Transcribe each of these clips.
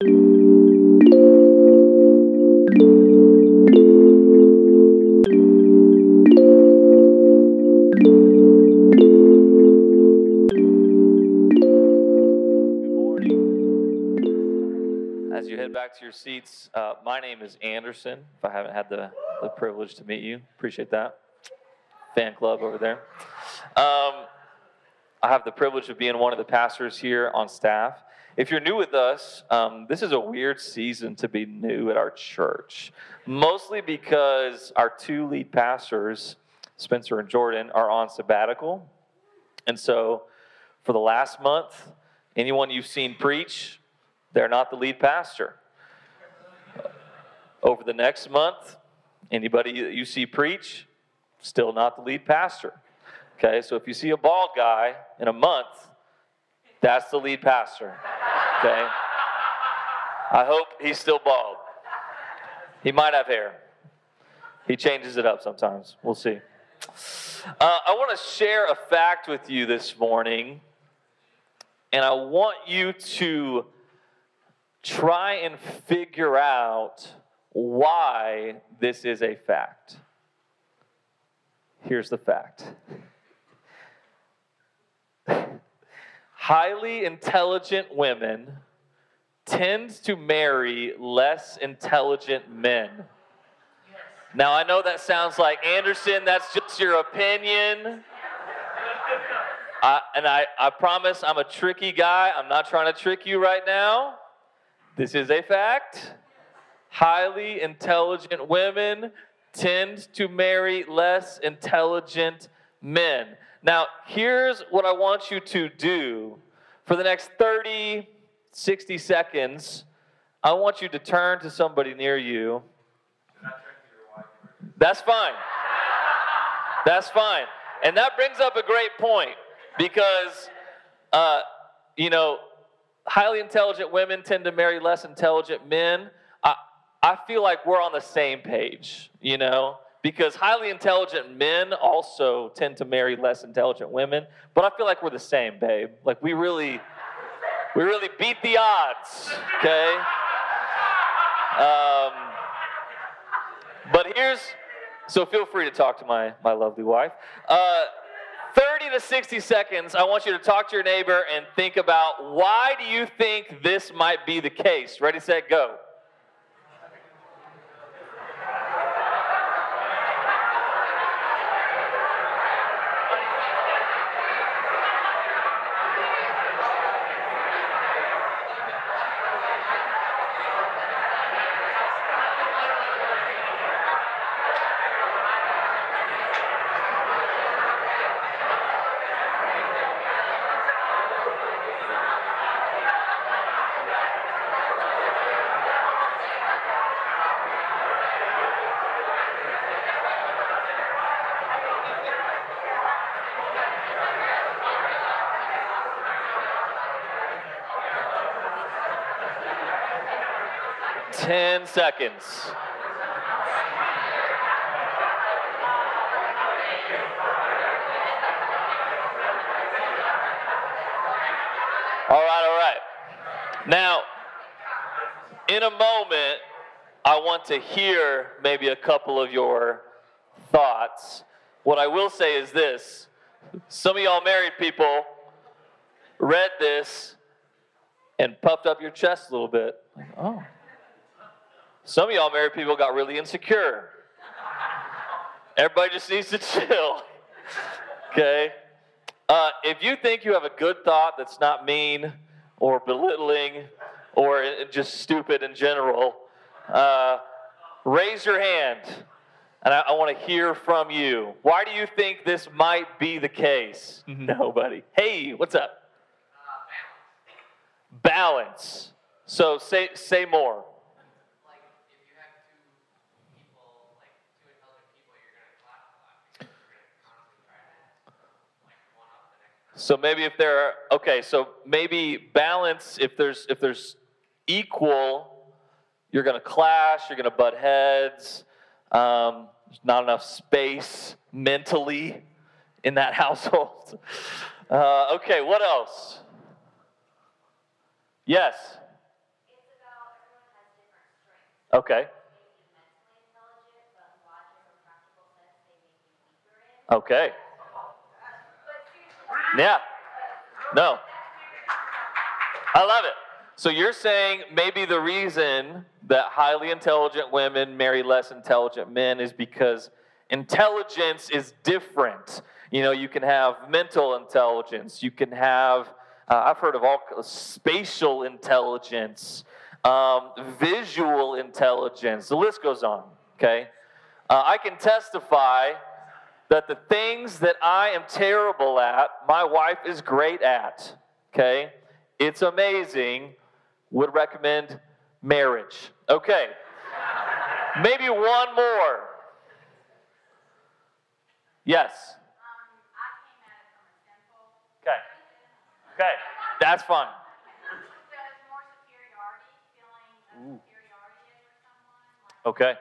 Good morning. As you head back to your seats, uh, my name is Anderson. If I haven't had the, the privilege to meet you, appreciate that. Fan club over there. Um, I have the privilege of being one of the pastors here on staff. If you're new with us, um, this is a weird season to be new at our church, mostly because our two lead pastors, Spencer and Jordan, are on sabbatical. And so, for the last month, anyone you've seen preach, they're not the lead pastor. Over the next month, anybody that you see preach, still not the lead pastor. Okay, so if you see a bald guy in a month, that's the lead pastor. Okay? I hope he's still bald. He might have hair. He changes it up sometimes. We'll see. Uh, I want to share a fact with you this morning, and I want you to try and figure out why this is a fact. Here's the fact highly intelligent women tend to marry less intelligent men. Now, I know that sounds like Anderson, that's just your opinion. I, and I, I promise I'm a tricky guy. I'm not trying to trick you right now. This is a fact. Highly intelligent women tend to marry less intelligent men. Now, here's what I want you to do for the next 30, 60 seconds. I want you to turn to somebody near you. That's fine. That's fine. And that brings up a great point because, uh, you know, highly intelligent women tend to marry less intelligent men. I, I feel like we're on the same page, you know, because highly intelligent men also tend to marry less intelligent women. But I feel like we're the same, babe. Like we really, we really beat the odds, okay? Um, but here's, so feel free to talk to my, my lovely wife. Uh, 30 to 60 seconds, I want you to talk to your neighbor and think about why do you think this might be the case? Ready, set, go. Ten seconds. All right, all right. Now, in a moment, I want to hear maybe a couple of your thoughts. What I will say is this some of y'all married people read this and puffed up your chest a little bit. Like, oh. Some of y'all married people got really insecure. Everybody just needs to chill. Okay? Uh, if you think you have a good thought that's not mean or belittling or just stupid in general, uh, raise your hand. And I, I want to hear from you. Why do you think this might be the case? Nobody. Hey, what's up? Balance. So say say more. like if you have two people, like two intelligent people, you're gonna clash a lot because you're gonna constantly try to like one up the next person. So maybe if there are okay, so maybe balance if there's if there's equal, you're gonna clash, you're gonna butt heads. Um, there's not enough space mentally in that household. Uh, okay, what else? Yes. Okay. Okay. Yeah. No. I love it. So you're saying maybe the reason that highly intelligent women marry less intelligent men is because intelligence is different. You know, you can have mental intelligence, you can have, uh, I've heard of all spatial intelligence, um, visual intelligence, the list goes on, okay? Uh, I can testify that the things that I am terrible at, my wife is great at. Okay? It's amazing. Would recommend marriage. Okay. Maybe one more. Yes. Okay. Okay. That's fine. Okay.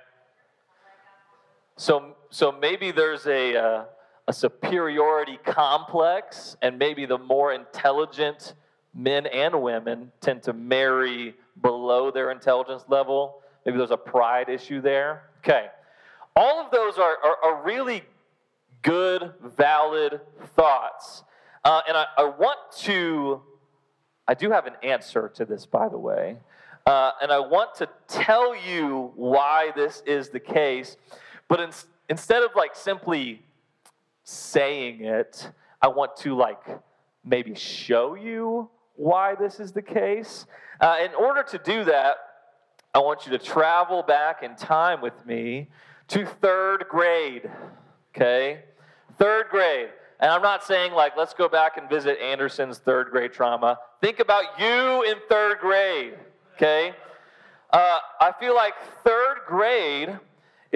So, so maybe there's a, uh, a superiority complex, and maybe the more intelligent men and women tend to marry below their intelligence level. Maybe there's a pride issue there. Okay. All of those are, are, are really good, valid thoughts. Uh, and I, I, want to, I do have an answer to this, by the way. Uh, and I want to tell you why this is the case. But in, instead of like simply saying it, I want to like maybe show you why this is the case. Uh, in order to do that, I want you to travel back in time with me to third grade. Okay? Third grade. And I'm not saying like, let's go back and visit Anderson's third grade trauma. Think about you in third grade. Okay? Uh, I feel like third grade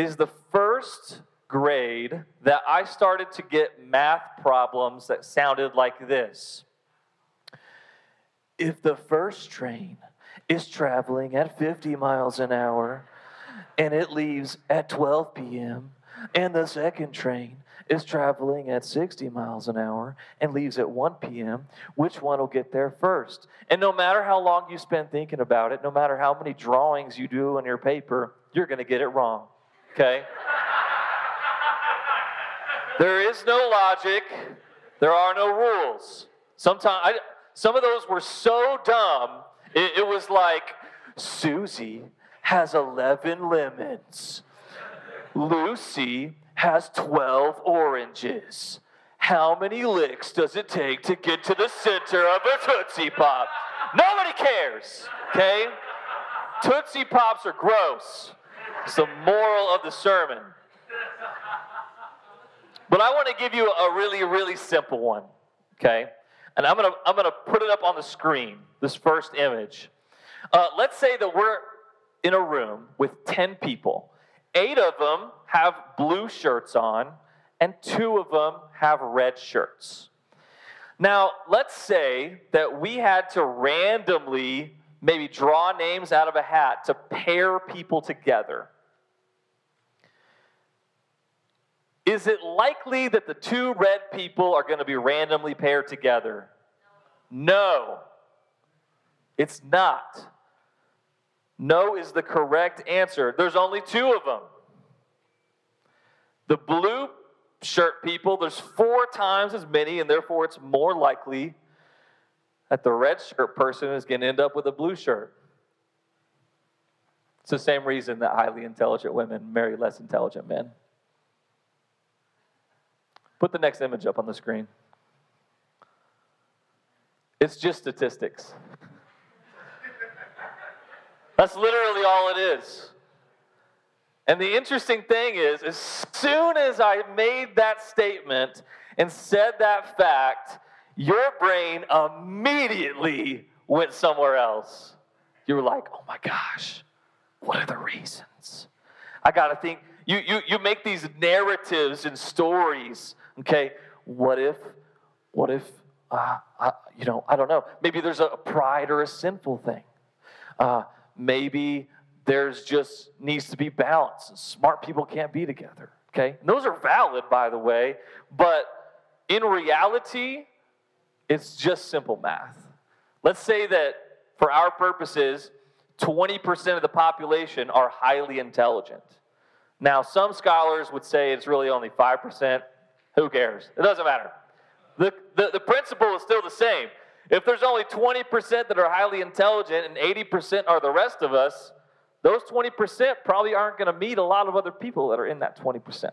is the first grade that I started to get math problems that sounded like this. If the first train is traveling at 50 miles an hour and it leaves at 12 p.m., and the second train is traveling at 60 miles an hour and leaves at 1 p.m., which one will get there first? And no matter how long you spend thinking about it, no matter how many drawings you do on your paper, you're going to get it wrong okay? there is no logic, there are no rules. Sometimes, I, some of those were so dumb, it, it was like, Susie has 11 lemons. Lucy has 12 oranges. How many licks does it take to get to the center of a Tootsie Pop? Nobody cares, okay? Tootsie Pops are gross. It's the moral of the sermon. But I want to give you a really, really simple one, okay? And I'm gonna, I'm gonna put it up on the screen, this first image. Uh, let's say that we're in a room with 10 people. Eight of them have blue shirts on, and two of them have red shirts. Now, let's say that we had to randomly maybe draw names out of a hat to pair people together. Is it likely that the two red people are going to be randomly paired together? No. It's not. No is the correct answer. There's only two of them. The blue shirt people, there's four times as many, and therefore it's more likely that the red shirt person is going to end up with a blue shirt. It's the same reason that highly intelligent women marry less intelligent men. Put the next image up on the screen. It's just statistics. That's literally all it is. And the interesting thing is, as soon as I made that statement and said that fact, your brain immediately went somewhere else. You were like, oh my gosh, what are the reasons? I got to think. You, you, you make these narratives and stories Okay, what if, what if, uh, I, you know, I don't know. Maybe there's a pride or a sinful thing. Uh, maybe there's just needs to be balance. Smart people can't be together. Okay, and those are valid, by the way, but in reality, it's just simple math. Let's say that for our purposes, 20% of the population are highly intelligent. Now, some scholars would say it's really only 5%. Who cares? It doesn't matter. The, the, the principle is still the same. If there's only 20% that are highly intelligent and 80% are the rest of us, those 20% probably aren't going to meet a lot of other people that are in that 20%.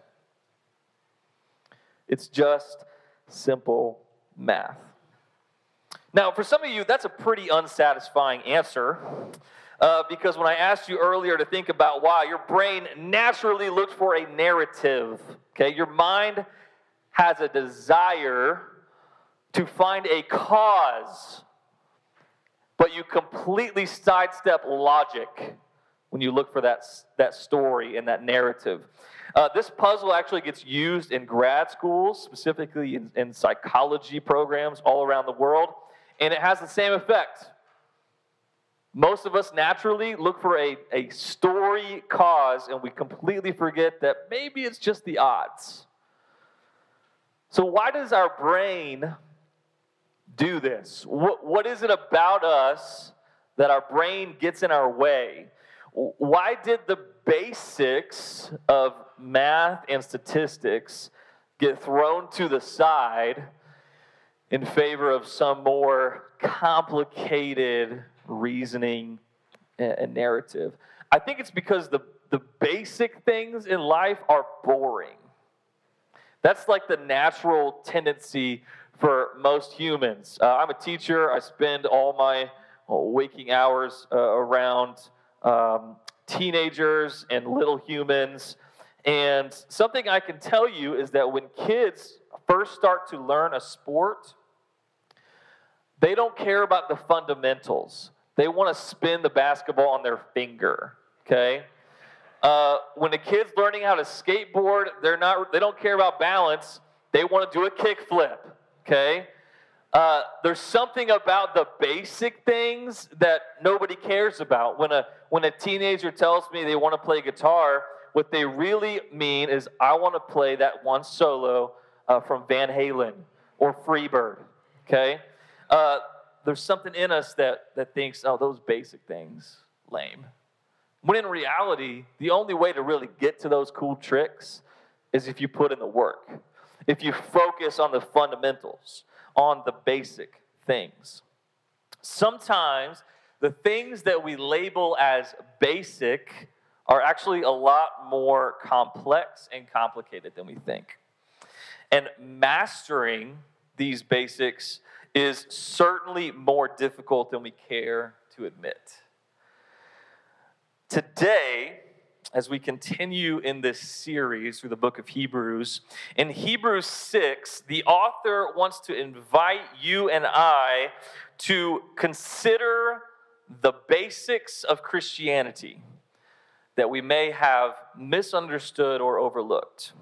It's just simple math. Now, for some of you, that's a pretty unsatisfying answer. Uh, because when I asked you earlier to think about why, your brain naturally looks for a narrative. Okay, your mind has a desire to find a cause, but you completely sidestep logic when you look for that, that story and that narrative. Uh, this puzzle actually gets used in grad schools, specifically in, in psychology programs all around the world, and it has the same effect. Most of us naturally look for a, a story cause, and we completely forget that maybe it's just the odds. So, why does our brain do this? What, what is it about us that our brain gets in our way? Why did the basics of math and statistics get thrown to the side in favor of some more complicated reasoning and narrative? I think it's because the, the basic things in life are boring. That's like the natural tendency for most humans. Uh, I'm a teacher. I spend all my waking hours uh, around um, teenagers and little humans. And something I can tell you is that when kids first start to learn a sport, they don't care about the fundamentals. They want to spin the basketball on their finger, okay? Uh, when a kid's learning how to skateboard, they're not, they don't care about balance. They want to do a kickflip, okay? Uh, there's something about the basic things that nobody cares about. When a, when a teenager tells me they want to play guitar, what they really mean is, I want to play that one solo uh, from Van Halen or Freebird, okay? Uh, there's something in us that, that thinks, oh, those basic things, lame. When in reality, the only way to really get to those cool tricks is if you put in the work, if you focus on the fundamentals, on the basic things. Sometimes the things that we label as basic are actually a lot more complex and complicated than we think. And mastering these basics is certainly more difficult than we care to admit. Today, as we continue in this series through the book of Hebrews, in Hebrews 6, the author wants to invite you and I to consider the basics of Christianity that we may have misunderstood or overlooked.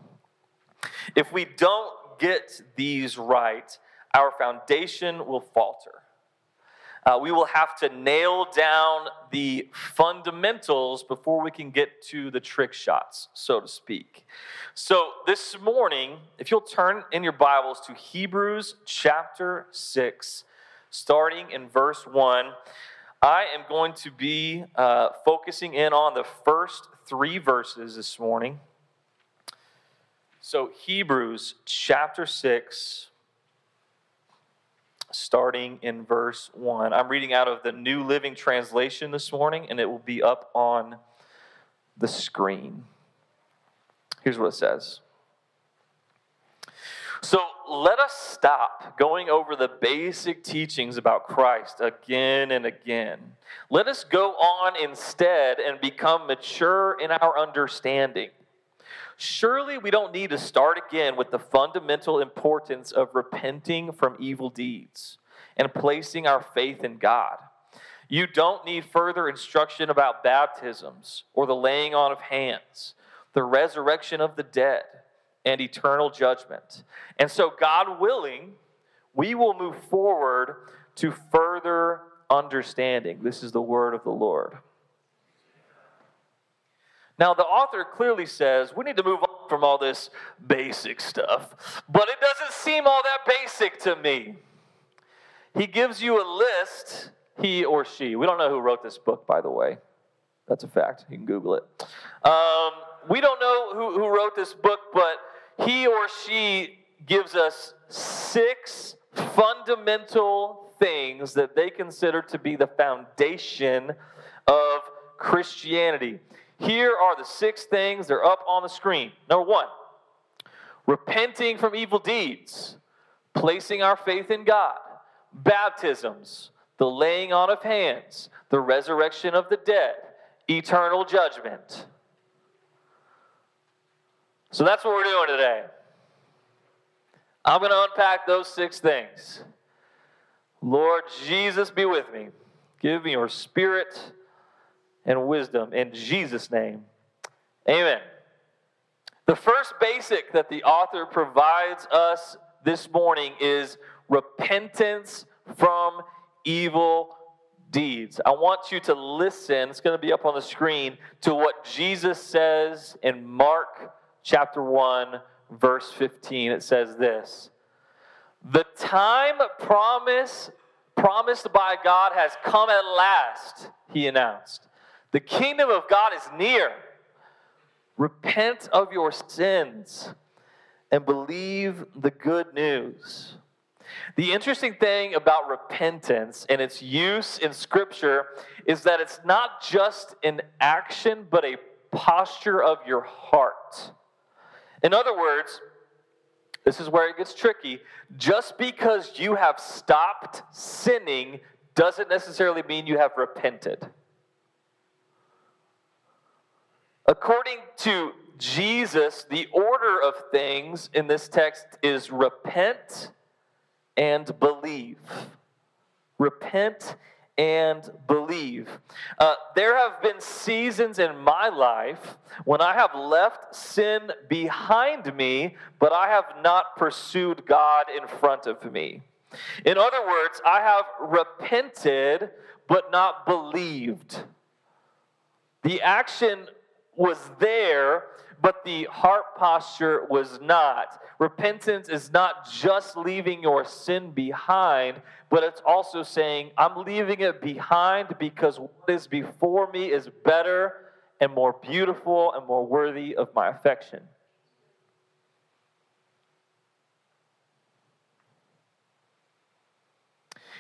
If we don't get these right, our foundation will falter. Uh, we will have to nail down the fundamentals before we can get to the trick shots, so to speak. So, this morning, if you'll turn in your Bibles to Hebrews chapter 6, starting in verse 1, I am going to be uh, focusing in on the first three verses this morning. So, Hebrews chapter 6, starting in verse 1. I'm reading out of the New Living Translation this morning, and it will be up on the screen. Here's what it says. So let us stop going over the basic teachings about Christ again and again. Let us go on instead and become mature in our understanding. Surely we don't need to start again with the fundamental importance of repenting from evil deeds and placing our faith in God. You don't need further instruction about baptisms or the laying on of hands, the resurrection of the dead, and eternal judgment. And so, God willing, we will move forward to further understanding. This is the word of the Lord. Now, the author clearly says we need to move on from all this basic stuff, but it doesn't seem all that basic to me. He gives you a list he or she. We don't know who wrote this book, by the way. That's a fact. You can Google it. Um, we don't know who, who wrote this book, but he or she gives us six fundamental things that they consider to be the foundation of Christianity. Here are the six things, they're up on the screen. Number one, repenting from evil deeds, placing our faith in God, baptisms, the laying on of hands, the resurrection of the dead, eternal judgment. So that's what we're doing today. I'm going to unpack those six things. Lord Jesus, be with me. Give me your spirit and wisdom in Jesus' name. Amen. The first basic that the author provides us this morning is repentance from evil deeds. I want you to listen, it's going to be up on the screen, to what Jesus says in Mark chapter 1, verse 15. It says this The time promise, promised by God has come at last, he announced. The kingdom of God is near. Repent of your sins and believe the good news. The interesting thing about repentance and its use in Scripture is that it's not just an action, but a posture of your heart. In other words, this is where it gets tricky. Just because you have stopped sinning doesn't necessarily mean you have repented. According to Jesus, the order of things in this text is repent and believe. Repent and believe. Uh, there have been seasons in my life when I have left sin behind me, but I have not pursued God in front of me. In other words, I have repented but not believed. The action was there, but the heart posture was not. Repentance is not just leaving your sin behind, but it's also saying, I'm leaving it behind because what is before me is better and more beautiful and more worthy of my affection.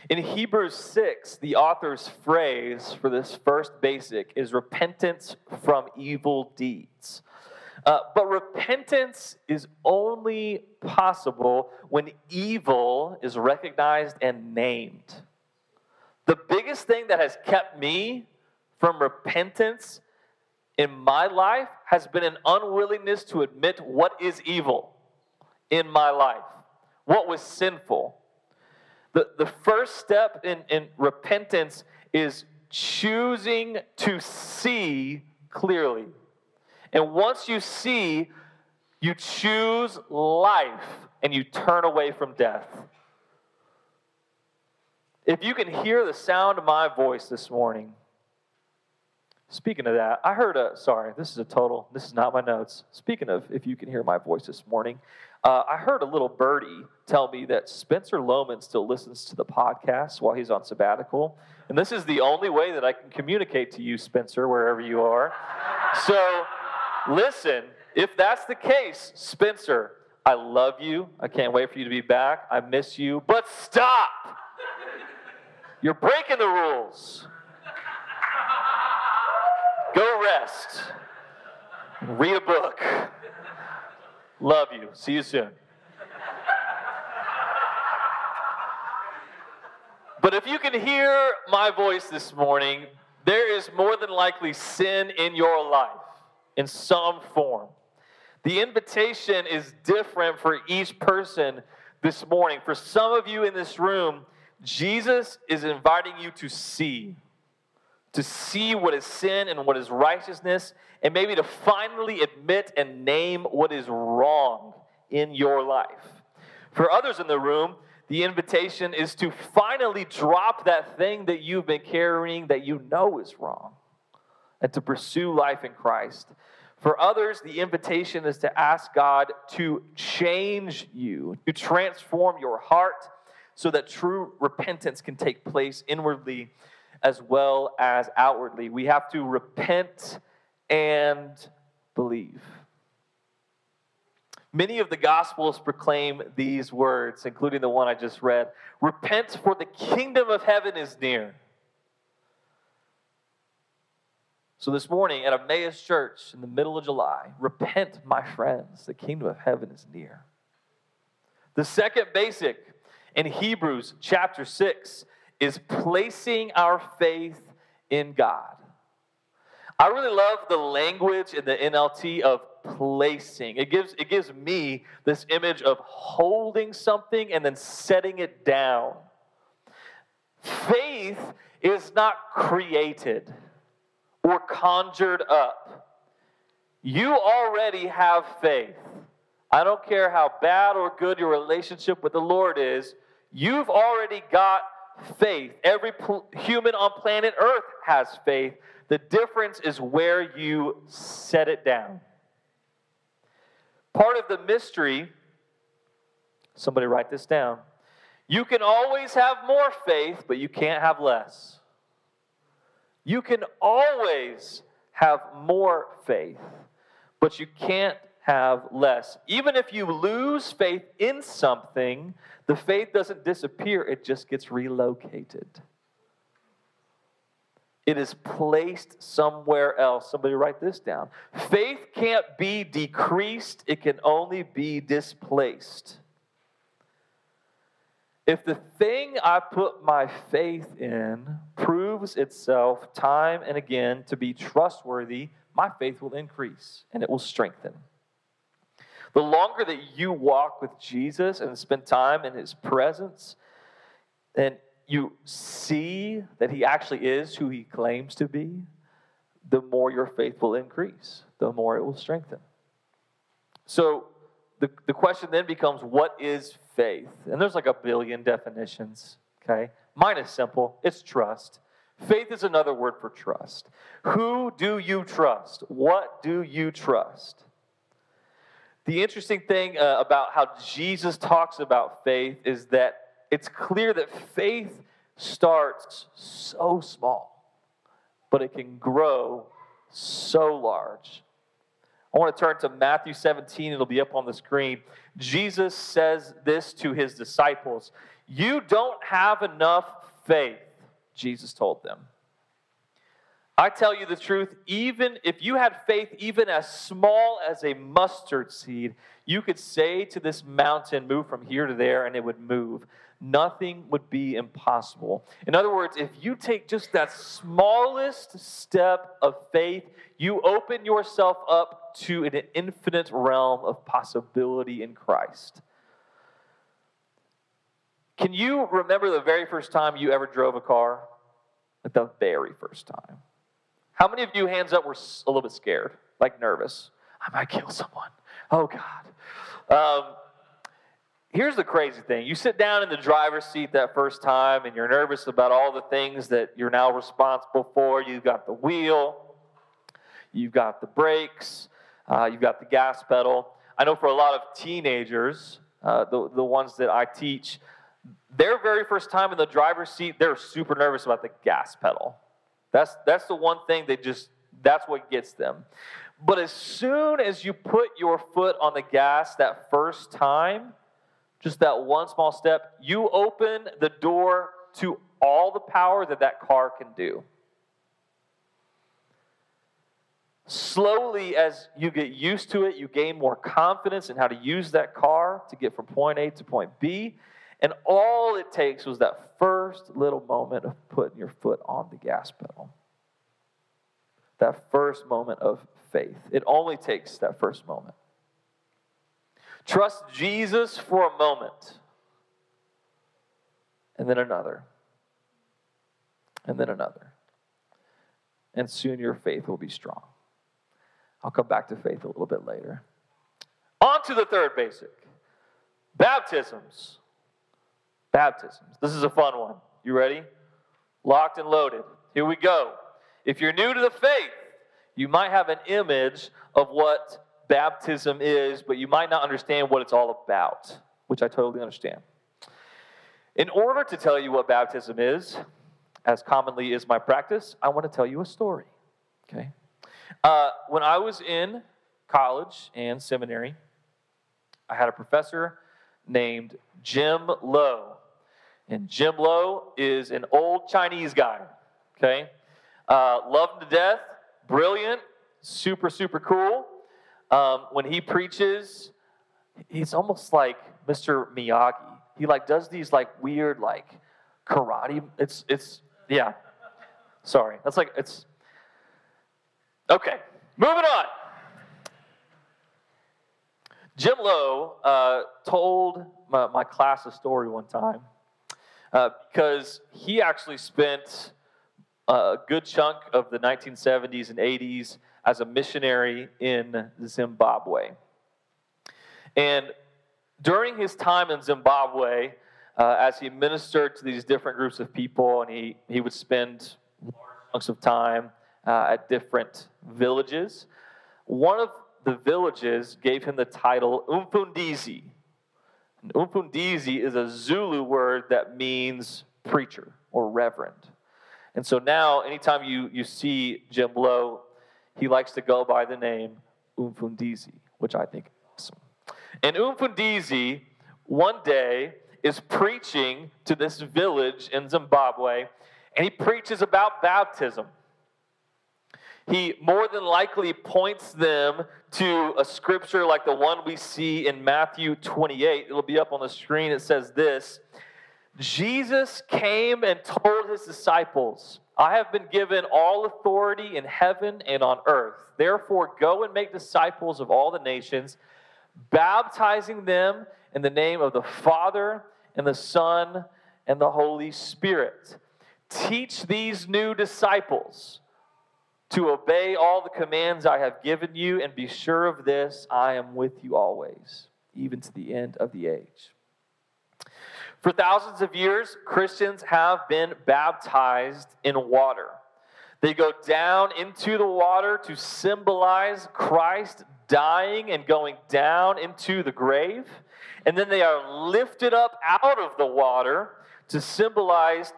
In Hebrews 6, the author's phrase for this first basic is repentance from evil deeds. Uh, but repentance is only possible when evil is recognized and named. The biggest thing that has kept me from repentance in my life has been an unwillingness to admit what is evil in my life, what was sinful. The, the first step in, in repentance is choosing to see clearly. And once you see, you choose life and you turn away from death. If you can hear the sound of my voice this morning, speaking of that, I heard a, sorry, this is a total, this is not my notes. Speaking of if you can hear my voice this morning, uh, I heard a little birdie tell me that Spencer Lohman still listens to the podcast while he's on sabbatical. And this is the only way that I can communicate to you, Spencer, wherever you are. So, listen, if that's the case, Spencer, I love you. I can't wait for you to be back. I miss you. But stop! You're breaking the rules. Go rest. Read a book. Love you. See you soon. But if you can hear my voice this morning, there is more than likely sin in your life in some form. The invitation is different for each person this morning. For some of you in this room, Jesus is inviting you to see, to see what is sin and what is righteousness, and maybe to finally admit and name what is wrong in your life. For others in the room, the invitation is to finally drop that thing that you've been carrying that you know is wrong and to pursue life in Christ. For others, the invitation is to ask God to change you, to transform your heart so that true repentance can take place inwardly as well as outwardly. We have to repent and believe. Many of the Gospels proclaim these words, including the one I just read Repent, for the kingdom of heaven is near. So, this morning at Emmaus Church in the middle of July, repent, my friends, the kingdom of heaven is near. The second basic in Hebrews chapter 6 is placing our faith in God. I really love the language in the NLT of placing. It gives, it gives me this image of holding something and then setting it down. Faith is not created or conjured up. You already have faith. I don't care how bad or good your relationship with the Lord is, you've already got faith. Every human on planet Earth has faith. The difference is where you set it down. Part of the mystery, somebody write this down. You can always have more faith, but you can't have less. You can always have more faith, but you can't have less. Even if you lose faith in something, the faith doesn't disappear, it just gets relocated. It is placed somewhere else. Somebody write this down. Faith can't be decreased, it can only be displaced. If the thing I put my faith in proves itself time and again to be trustworthy, my faith will increase and it will strengthen. The longer that you walk with Jesus and spend time in his presence, and you see that he actually is who he claims to be, the more your faith will increase, the more it will strengthen. So the, the question then becomes what is faith? And there's like a billion definitions, okay? Mine is simple it's trust. Faith is another word for trust. Who do you trust? What do you trust? The interesting thing uh, about how Jesus talks about faith is that it's clear that faith starts so small, but it can grow so large. I want to turn to Matthew 17, it'll be up on the screen. Jesus says this to his disciples You don't have enough faith, Jesus told them. I tell you the truth, even if you had faith even as small as a mustard seed, you could say to this mountain, Move from here to there, and it would move. Nothing would be impossible. In other words, if you take just that smallest step of faith, you open yourself up to an infinite realm of possibility in Christ. Can you remember the very first time you ever drove a car? The very first time. How many of you, hands up, were a little bit scared, like nervous? I might kill someone. Oh, God. Um, here's the crazy thing you sit down in the driver's seat that first time, and you're nervous about all the things that you're now responsible for. You've got the wheel, you've got the brakes, uh, you've got the gas pedal. I know for a lot of teenagers, uh, the, the ones that I teach, their very first time in the driver's seat, they're super nervous about the gas pedal. That's, that's the one thing they just, that's what gets them. But as soon as you put your foot on the gas that first time, just that one small step, you open the door to all the power that that car can do. Slowly, as you get used to it, you gain more confidence in how to use that car to get from point A to point B. And all it takes was that first little moment of putting your foot on the gas pedal. That first moment of faith. It only takes that first moment. Trust Jesus for a moment, and then another, and then another. And soon your faith will be strong. I'll come back to faith a little bit later. On to the third basic baptisms. Baptisms. This is a fun one. You ready? Locked and loaded. Here we go. If you're new to the faith, you might have an image of what baptism is, but you might not understand what it's all about, which I totally understand. In order to tell you what baptism is, as commonly is my practice, I want to tell you a story. Okay? Uh, when I was in college and seminary, I had a professor named Jim Lowe. And Jim Lowe is an old Chinese guy. Okay? Uh, loved him to death, brilliant, super, super cool. Um, when he preaches, he's almost like Mr. Miyagi. He like does these like weird like karate. It's it's yeah. Sorry, that's like it's okay. Moving on. Jim Lowe uh, told my, my, class a story one time uh, because he actually spent a good chunk of the 1970s and 80s as a missionary in Zimbabwe. And during his time in Zimbabwe, uh, as he ministered to these different groups of people, and he, he would spend large chunks of time uh, at different villages, one of the villages gave him the title Umfundisi. And Umfundisi is a Zulu word that means preacher or reverend. And so now, anytime you, you see Jim Lowe, he likes to go by the name Umfundisi, which I think is awesome. And Umfundisi, one day, is preaching to this village in Zimbabwe, and he preaches about baptism. He more than likely points them to a scripture like the one we see in Matthew 28. It'll be up on the screen. It says this Jesus came and told his disciples, I have been given all authority in heaven and on earth. Therefore, go and make disciples of all the nations, baptizing them in the name of the Father and the Son and the Holy Spirit. Teach these new disciples to obey all the commands I have given you, and be sure of this I am with you always, even to the end of the age. For thousands of years, Christians have been baptized in water. They go down into the water to symbolize Christ dying and going down into the grave. And then they are lifted up out of the water to symbolize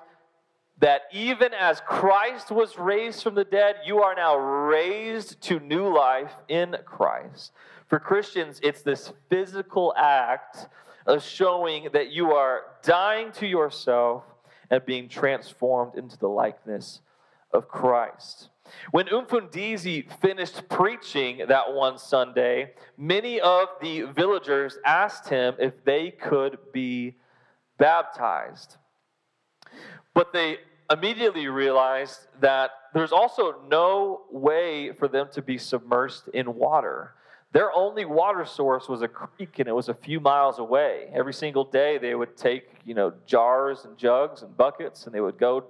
that even as Christ was raised from the dead, you are now raised to new life in Christ. For Christians, it's this physical act of showing that you are dying to yourself and being transformed into the likeness of Christ. When Umfundisi finished preaching that one Sunday, many of the villagers asked him if they could be baptized. But they immediately realized that there's also no way for them to be submersed in water. Their only water source was a creek and it was a few miles away. Every single day they would take, you know, jars and jugs and buckets and they would go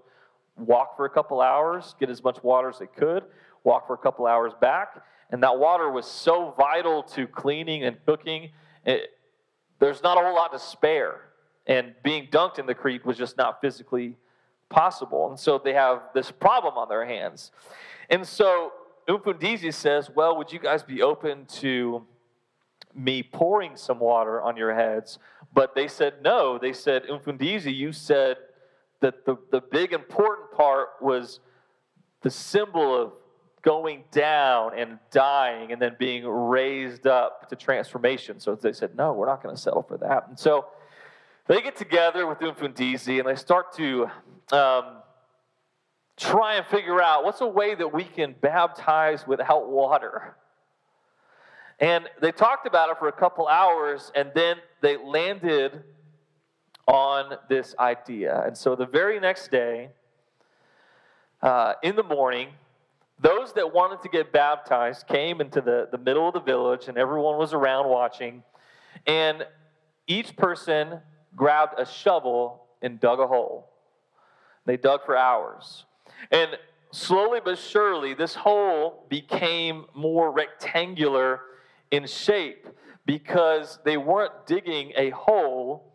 walk for a couple hours, get as much water as they could, walk for a couple hours back. And that water was so vital to cleaning and cooking. It, there's not a whole lot to spare. And being dunked in the creek was just not physically possible. And so they have this problem on their hands. And so Umfundisi says, Well, would you guys be open to me pouring some water on your heads? But they said no. They said, Umfundisi, you said that the, the big important part was the symbol of going down and dying and then being raised up to transformation. So they said, no, we're not going to settle for that. And so they get together with Umfundisi and they start to um, try and figure out what's a way that we can baptize without water. And they talked about it for a couple hours, and then they landed on this idea. And so the very next day, uh, in the morning, those that wanted to get baptized came into the, the middle of the village, and everyone was around watching. And each person grabbed a shovel and dug a hole. They dug for hours. And slowly but surely, this hole became more rectangular in shape because they weren't digging a hole,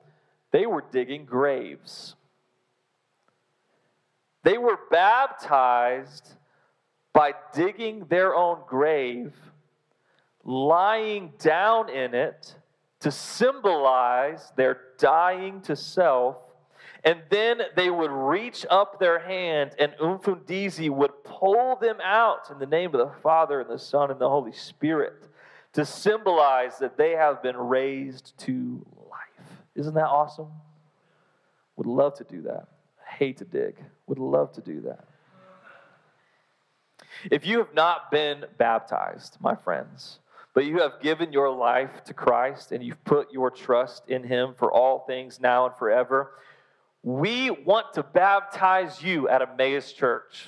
they were digging graves. They were baptized by digging their own grave, lying down in it to symbolize their dying to self And then they would reach up their hand, and Umfundisi would pull them out in the name of the Father, and the Son, and the Holy Spirit to symbolize that they have been raised to life. Isn't that awesome? Would love to do that. Hate to dig. Would love to do that. If you have not been baptized, my friends, but you have given your life to Christ and you've put your trust in Him for all things now and forever, we want to baptize you at Emmaus Church.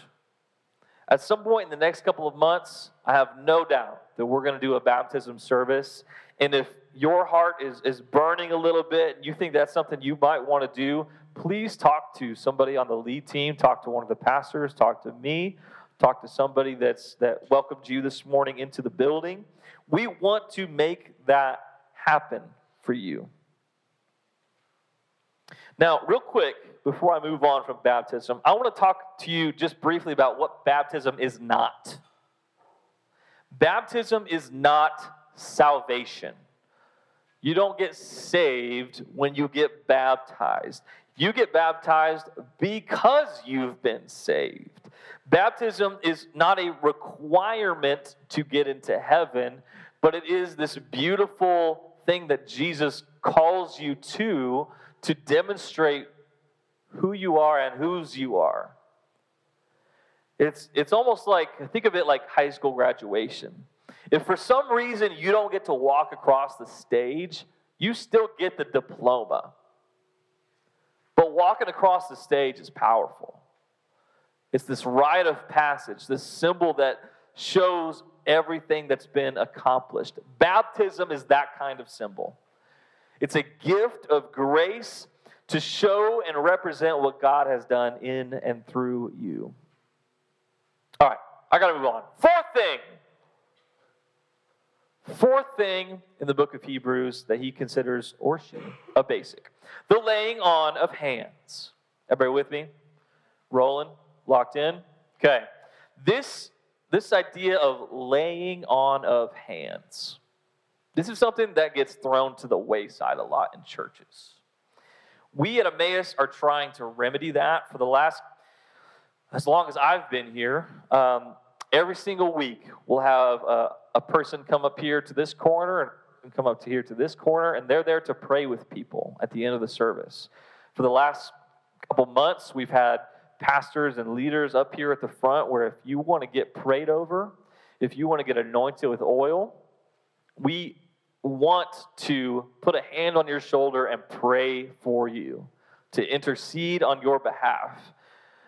At some point in the next couple of months, I have no doubt that we're going to do a baptism service. And if your heart is, is burning a little bit and you think that's something you might want to do, please talk to somebody on the lead team, talk to one of the pastors, talk to me, talk to somebody that's that welcomed you this morning into the building. We want to make that happen for you. Now, real quick, before I move on from baptism, I want to talk to you just briefly about what baptism is not. Baptism is not salvation. You don't get saved when you get baptized. You get baptized because you've been saved. Baptism is not a requirement to get into heaven, but it is this beautiful thing that Jesus calls you to to demonstrate who you are and whose you are. It's, it's almost like, think of it like high school graduation. If for some reason you don't get to walk across the stage, you still get the diploma. But walking across the stage is powerful. It's this rite of passage, this symbol that shows everything that's been accomplished. Baptism is that kind of symbol. It's a gift of grace to show and represent what God has done in and through you. All right, I got to move on. Fourth thing. Fourth thing in the book of Hebrews that he considers, or she, a basic the laying on of hands. Everybody with me? Rolling? Locked in? Okay. This, this idea of laying on of hands. This is something that gets thrown to the wayside a lot in churches. We at Emmaus are trying to remedy that for the last, as long as I've been here. Um, every single week, we'll have a, a person come up here to this corner and come up to here to this corner, and they're there to pray with people at the end of the service. For the last couple months, we've had pastors and leaders up here at the front where if you want to get prayed over, if you want to get anointed with oil, we want to put a hand on your shoulder and pray for you, to intercede on your behalf.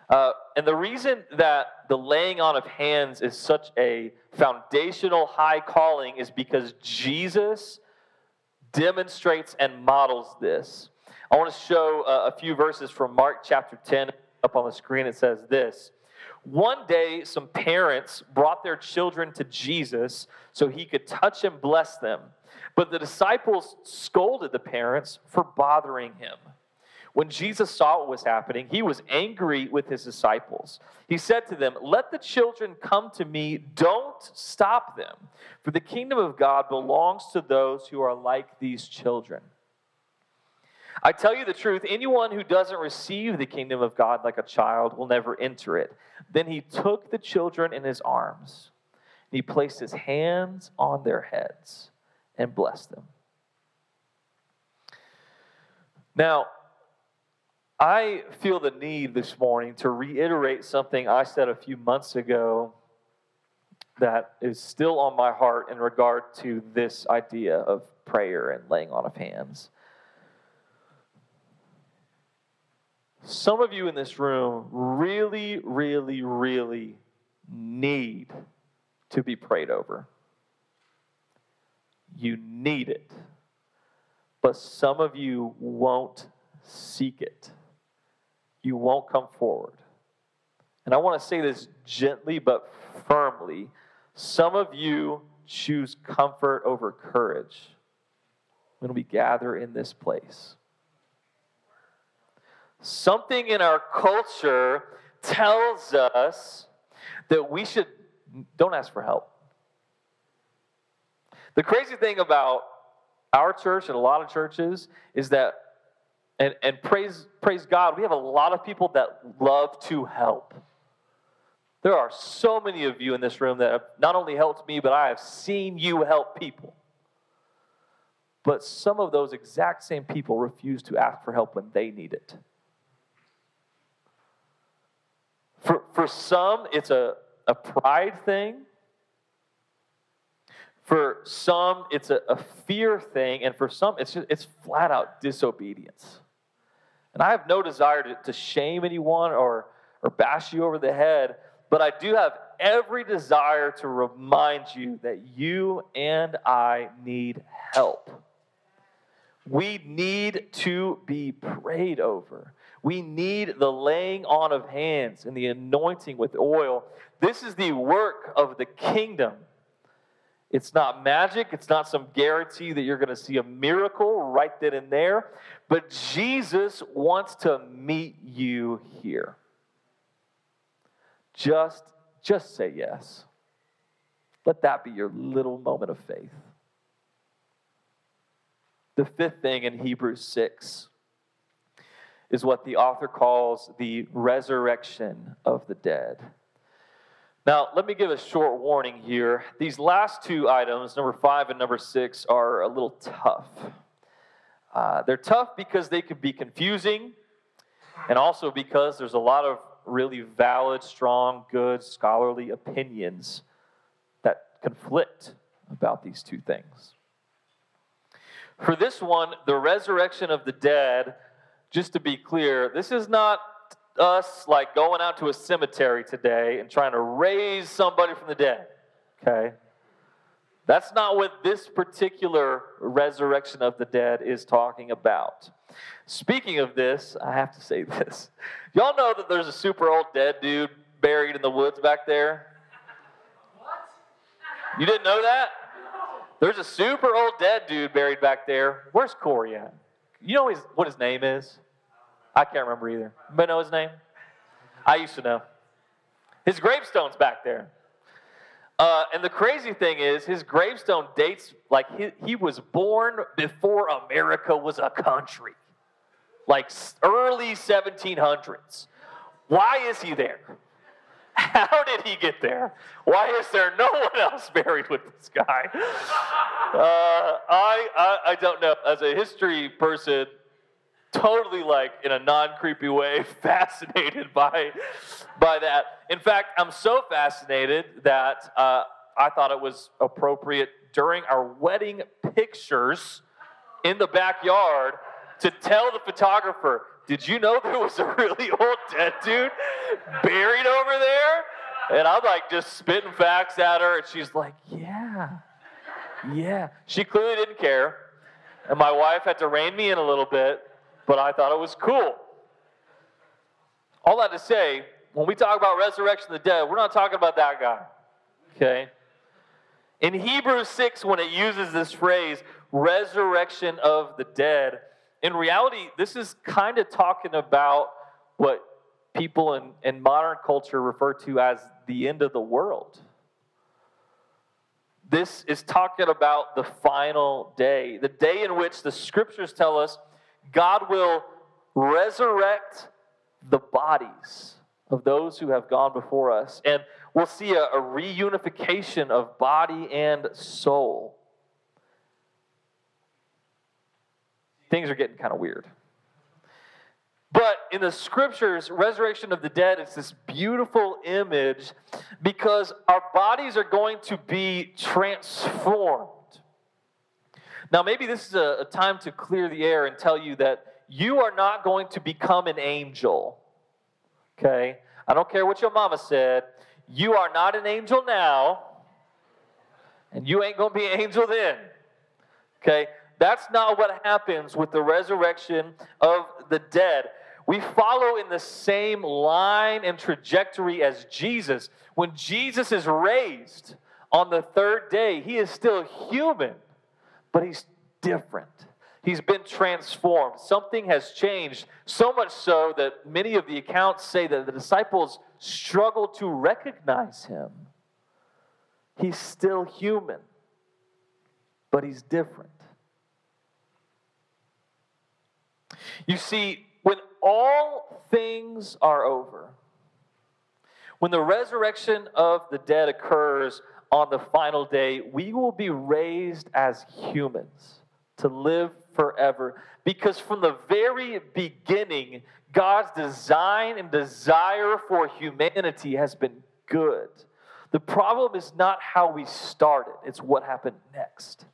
Uh, and the reason that the laying on of hands is such a foundational high calling is because Jesus demonstrates and models this. I want to show uh, a few verses from Mark chapter 10 up on the screen. It says this One day, some parents brought their children to Jesus so he could touch and bless them. But the disciples scolded the parents for bothering him. When Jesus saw what was happening, he was angry with his disciples. He said to them, Let the children come to me, don't stop them, for the kingdom of God belongs to those who are like these children. I tell you the truth, anyone who doesn't receive the kingdom of God like a child will never enter it. Then he took the children in his arms, and he placed his hands on their heads and blessed them. Now, I feel the need this morning to reiterate something I said a few months ago that is still on my heart in regard to this idea of prayer and laying on of hands. Some of you in this room really, really, really need to be prayed over. You need it. But some of you won't seek it. You won't come forward. And I want to say this gently but firmly. Some of you choose comfort over courage when we gather in this place. Something in our culture tells us that we should, don't ask for help. The crazy thing about our church and a lot of churches is that And, and praise, praise God, we have a lot of people that love to help. There are so many of you in this room that have not only helped me, but I have seen you help people. But some of those exact same people refuse to ask for help when they need it. For, for some, it's a, a pride thing. For some, it's a, a fear thing. And for some, it's, just, it's flat out disobedience. And I have no desire to, to shame anyone or, or bash you over the head, but I do have every desire to remind you that you and I need help. We need to be prayed over. We need the laying on of hands and the anointing with oil. This is the work of the kingdom. It's not magic. It's not some guarantee that you're going to see a miracle right then and there. But Jesus wants to meet you here. Just, just say yes. Let that be your little moment of faith. The fifth thing in Hebrews 6 is what the author calls the resurrection of the dead. Now, let me give a short warning here. These last two items, number five and number six, are a little tough. Uh, they're tough because they could be confusing, and also because there's a lot of really valid, strong, good, scholarly opinions that conflict about these two things. For this one, the resurrection of the dead just to be clear, this is not us like going out to a cemetery today and trying to raise somebody from the dead. Okay? That's not what this particular resurrection of the dead is talking about. Speaking of this, I have to say this. Y'all know that there's a super old dead dude buried in the woods back there? What? You didn't know that? There's a super old dead dude buried back there. Where's Corey at? You know his, what his name is? I can't remember either. But know his name? I used to know. His gravestone's back there. Uh, and the crazy thing is, his gravestone dates like he, he was born before America was a country, like early 1700s. Why is he there? How did he get there? Why is there no one else buried with this guy? Uh, I, I, I don't know. As a history person, totally like in a non-creepy way fascinated by by that in fact i'm so fascinated that uh, i thought it was appropriate during our wedding pictures in the backyard to tell the photographer did you know there was a really old dead dude buried over there and i'm like just spitting facts at her and she's like yeah yeah she clearly didn't care and my wife had to rein me in a little bit but I thought it was cool. All that to say, when we talk about resurrection of the dead, we're not talking about that guy. Okay? In Hebrews 6, when it uses this phrase, resurrection of the dead, in reality, this is kind of talking about what people in, in modern culture refer to as the end of the world. This is talking about the final day, the day in which the scriptures tell us God will resurrect the bodies of those who have gone before us. And we'll see a, a reunification of body and soul. Things are getting kind of weird. But in the scriptures, resurrection of the dead is this beautiful image because our bodies are going to be transformed. Now, maybe this is a, a time to clear the air and tell you that you are not going to become an angel. Okay? I don't care what your mama said. You are not an angel now, and you ain't going to be an angel then. Okay? That's not what happens with the resurrection of the dead. We follow in the same line and trajectory as Jesus. When Jesus is raised on the third day, he is still human but he's different. He's been transformed. Something has changed, so much so that many of the accounts say that the disciples struggled to recognize him. He's still human, but he's different. You see, when all things are over, when the resurrection of the dead occurs on the final day, we will be raised as humans to live forever. Because from the very beginning, God's design and desire for humanity has been good. The problem is not how we started, it's what happened next.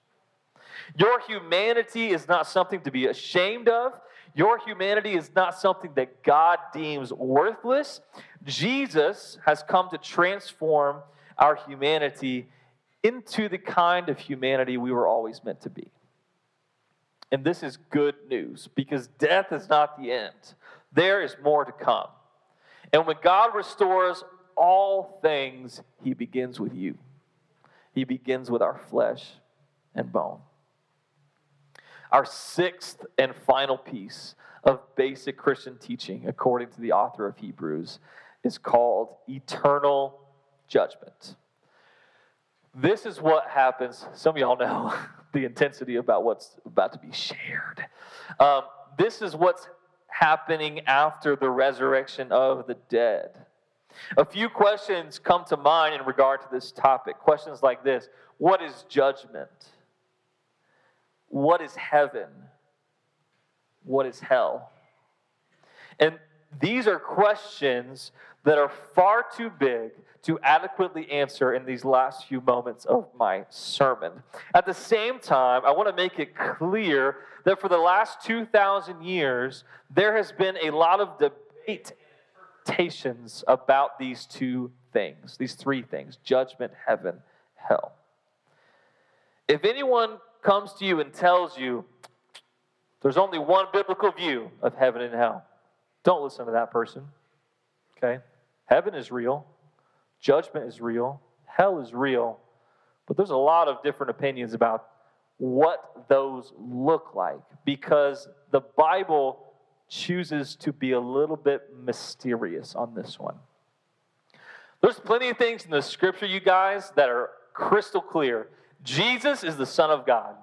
Your humanity is not something to be ashamed of. Your humanity is not something that God deems worthless. Jesus has come to transform our humanity into the kind of humanity we were always meant to be. And this is good news because death is not the end, there is more to come. And when God restores all things, He begins with you, He begins with our flesh and bone. Our sixth and final piece of basic Christian teaching, according to the author of Hebrews, is called eternal judgment. This is what happens. Some of y'all know the intensity about what's about to be shared. Um, this is what's happening after the resurrection of the dead. A few questions come to mind in regard to this topic. Questions like this What is judgment? What is heaven? What is hell? And these are questions that are far too big to adequately answer in these last few moments of my sermon. At the same time, I want to make it clear that for the last 2,000 years, there has been a lot of debate interpretations about these two things, these three things judgment, heaven, hell. If anyone comes to you and tells you there's only one biblical view of heaven and hell, don't listen to that person. Okay? Heaven is real, judgment is real, hell is real, but there's a lot of different opinions about what those look like because the Bible chooses to be a little bit mysterious on this one. There's plenty of things in the scripture, you guys, that are crystal clear. Jesus is the Son of God.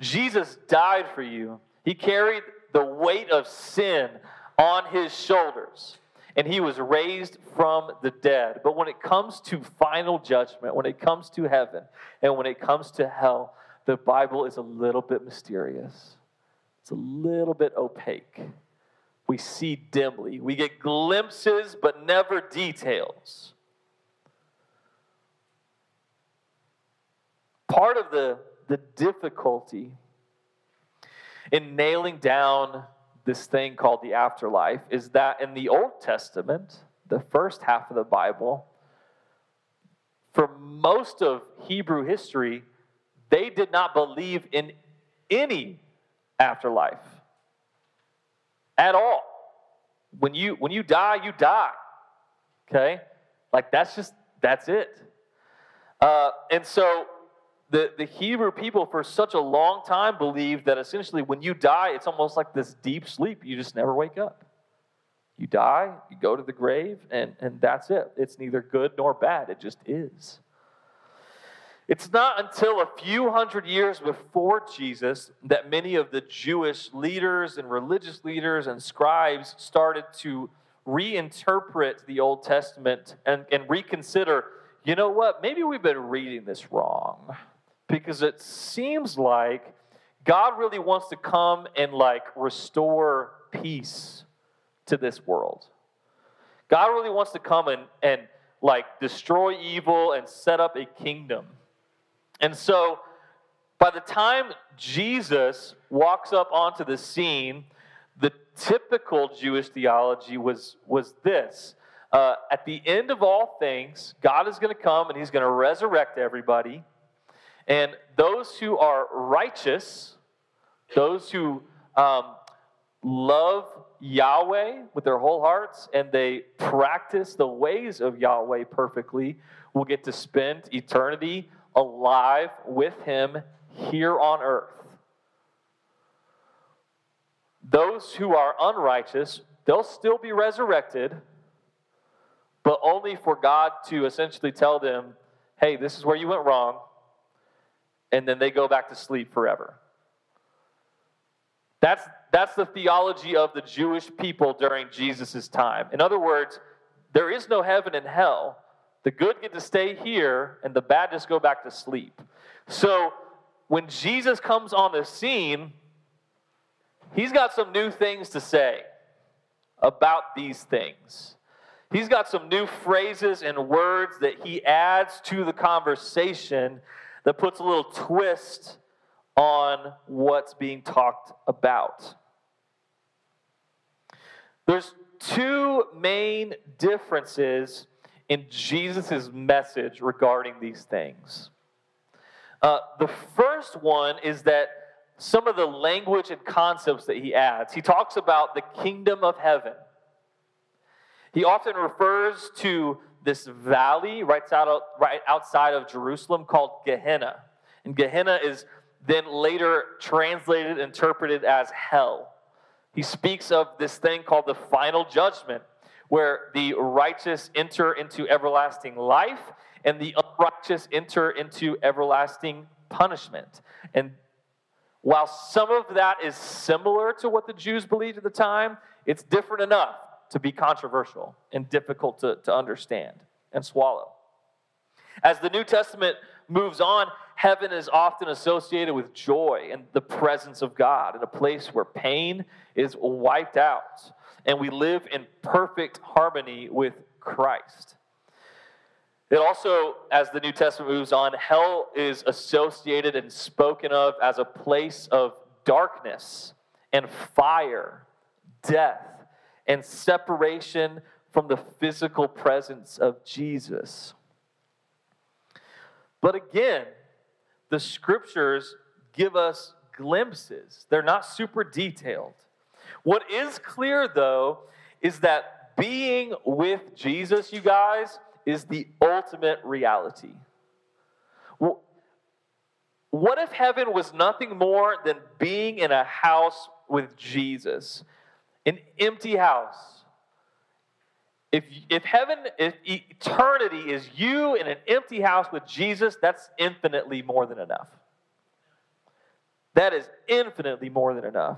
Jesus died for you. He carried the weight of sin on his shoulders, and he was raised from the dead. But when it comes to final judgment, when it comes to heaven, and when it comes to hell, the Bible is a little bit mysterious. It's a little bit opaque. We see dimly. We get glimpses, but never details. Part of the, the difficulty in nailing down this thing called the afterlife is that in the Old Testament, the first half of the Bible, for most of Hebrew history, they did not believe in any afterlife at all. When you when you die, you die. Okay, like that's just that's it. Uh, and so the, the Hebrew people for such a long time believed that essentially when you die, it's almost like this deep sleep. You just never wake up. You die, you go to the grave, and, and that's it. It's neither good nor bad, it just is. It's not until a few hundred years before Jesus that many of the Jewish leaders and religious leaders and scribes started to reinterpret the Old Testament and, and reconsider you know what? Maybe we've been reading this wrong because it seems like God really wants to come and like restore peace to this world. God really wants to come and, and like destroy evil and set up a kingdom. And so, by the time Jesus walks up onto the scene, the typical Jewish theology was, was this. Uh, at the end of all things, God is going to come and he's going to resurrect everybody. And those who are righteous, those who um, love Yahweh with their whole hearts and they practice the ways of Yahweh perfectly, will get to spend eternity alive with him here on earth. Those who are unrighteous, they'll still be resurrected, but only for God to essentially tell them, hey, this is where you went wrong, and then they go back to sleep forever. That's, that's the theology of the Jewish people during Jesus' time. In other words, there is no heaven and hell. The good get to stay here, and the bad just go back to sleep. So when Jesus comes on the scene, he's got some new things to say about these things. He's got some new phrases and words that he adds to the conversation that puts a little twist on what's being talked about. There's two main differences in Jesus' message regarding these things. Uh, the first one is that some of the language and concepts that he adds. He talks about the kingdom of heaven. He often refers to this valley right, out, right outside of Jerusalem called Gehenna. And Gehenna is then later translated, interpreted as hell. He speaks of this thing called the final judgment, where the righteous enter into everlasting life and the unrighteous enter into everlasting punishment. And while some of that is similar to what the Jews believed at the time, it's different enough to be controversial and difficult to, to understand and swallow. As the New Testament moves on, heaven is often associated with joy and the presence of God in a place where pain is wiped out and we live in perfect harmony with Christ. It also, as the New Testament moves on, hell is associated and spoken of as a place of darkness and fire, death, and separation from the physical presence of Jesus. But again, the scriptures give us glimpses, they're not super detailed. What is clear, though, is that being with Jesus, you guys, is the ultimate reality. What if heaven was nothing more than being in a house with Jesus? An empty house. If, if heaven, if eternity is you in an empty house with Jesus, that's infinitely more than enough. That is infinitely more than enough.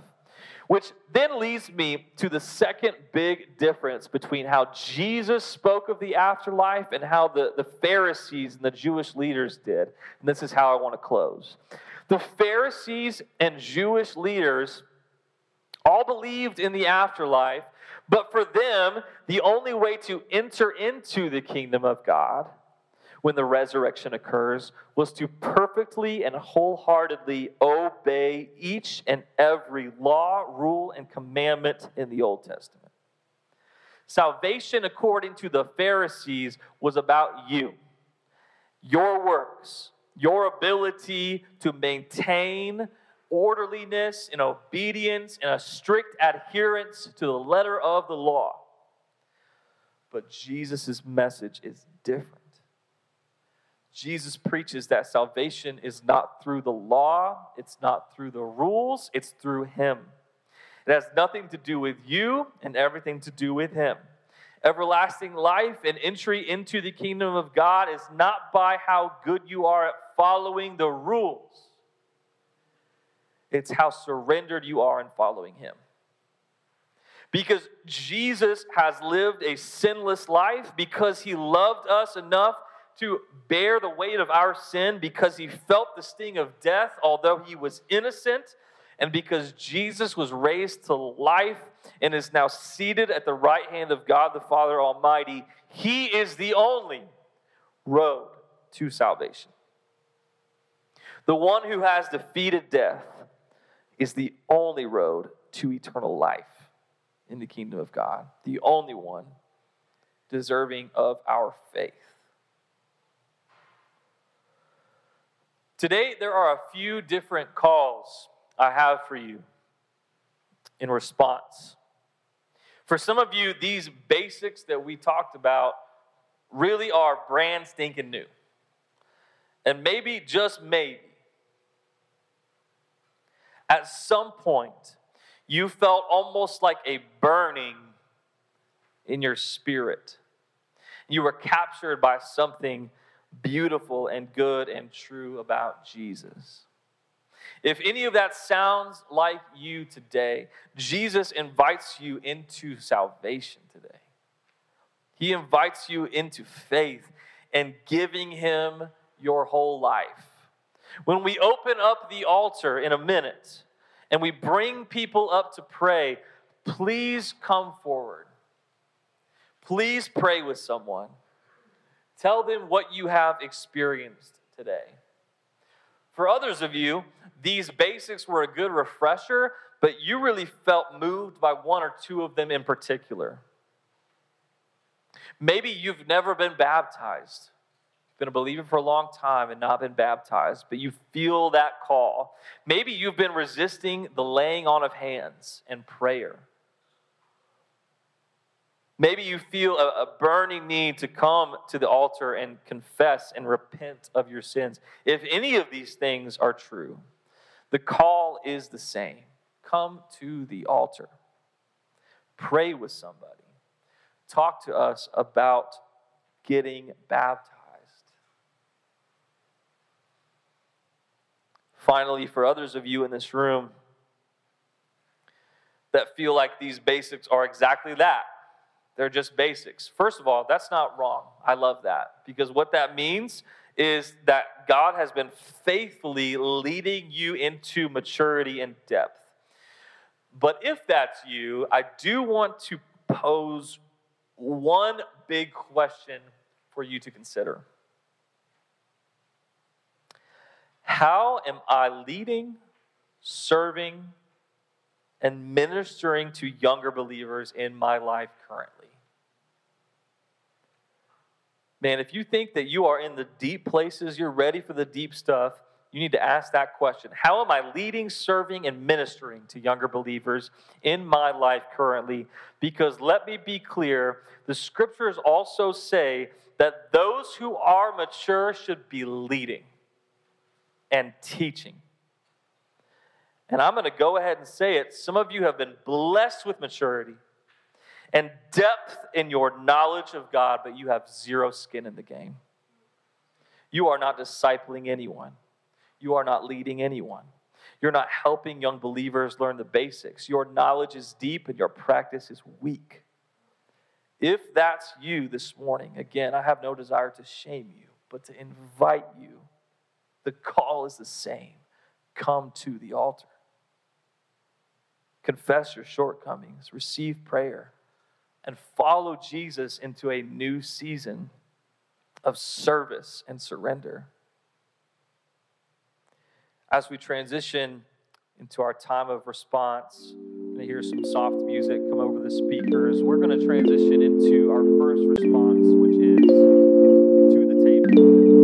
Which then leads me to the second big difference between how Jesus spoke of the afterlife and how the, the Pharisees and the Jewish leaders did. And this is how I want to close. The Pharisees and Jewish leaders all believed in the afterlife, but for them, the only way to enter into the kingdom of God when the resurrection occurs was to perfectly and wholeheartedly obey each and every law, rule, and commandment in the Old Testament. Salvation, according to the Pharisees, was about you, your works, your ability to maintain orderliness and obedience and a strict adherence to the letter of the law. But Jesus' message is different. Jesus preaches that salvation is not through the law, it's not through the rules, it's through Him. It has nothing to do with you and everything to do with Him. Everlasting life and entry into the kingdom of God is not by how good you are at following the rules, it's how surrendered you are in following Him. Because Jesus has lived a sinless life, because He loved us enough to bear the weight of our sin because he felt the sting of death, although he was innocent, and because Jesus was raised to life and is now seated at the right hand of God the Father Almighty, he is the only road to salvation. The one who has defeated death is the only road to eternal life in the kingdom of God, the only one deserving of our faith. Today, there are a few different calls I have for you in response. For some of you, these basics that we talked about really are brand stinking new. And maybe, just maybe, at some point, you felt almost like a burning in your spirit. You were captured by something beautiful and good and true about Jesus. If any of that sounds like you today, Jesus invites you into salvation today. He invites you into faith and giving Him your whole life. When we open up the altar in a minute and we bring people up to pray, please come forward. Please pray with someone. Tell them what you have experienced today. For others of you, these basics were a good refresher, but you really felt moved by one or two of them in particular. Maybe you've never been baptized, been a believer for a long time and not been baptized, but you feel that call. Maybe you've been resisting the laying on of hands and prayer. Maybe you feel a, burning need to come to the altar and confess and repent of your sins. If any of these things are true, the call is the same come to the altar, pray with somebody, talk to us about getting baptized. Finally, for others of you in this room that feel like these basics are exactly that they're just basics. First of all, that's not wrong. I love that because what that means is that God has been faithfully leading you into maturity and depth. But if that's you, I do want to pose one big question for you to consider. How am I leading, serving, and ministering to younger believers in my life currently? Man, if you think that you are in the deep places, you're ready for the deep stuff, you need to ask that question How am I leading, serving, and ministering to younger believers in my life currently? Because let me be clear, the scriptures also say that those who are mature should be leading and teaching. And I'm going to go ahead and say it. Some of you have been blessed with maturity and depth in your knowledge of God, but you have zero skin in the game. You are not discipling anyone, you are not leading anyone. You're not helping young believers learn the basics. Your knowledge is deep and your practice is weak. If that's you this morning, again, I have no desire to shame you, but to invite you. The call is the same come to the altar. Confess your shortcomings, receive prayer and follow Jesus into a new season of service and surrender. As we transition into our time of response, I'm going to hear some soft music come over the speakers. We're going to transition into our first response, which is to the table.